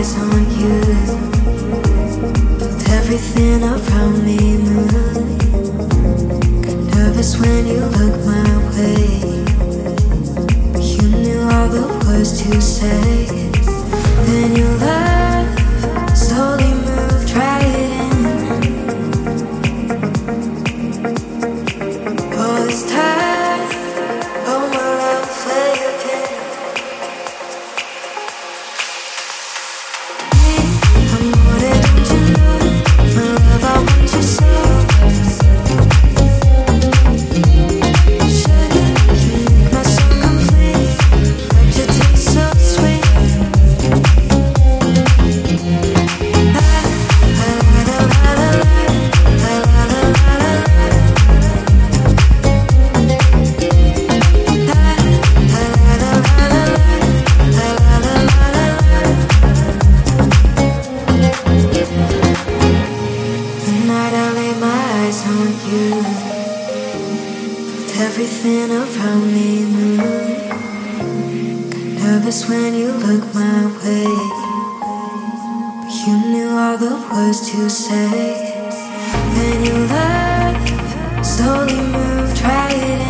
eyes on everything around me move. Nervous when you look my way. But you knew all the words to say. Then your love slowly moved right in.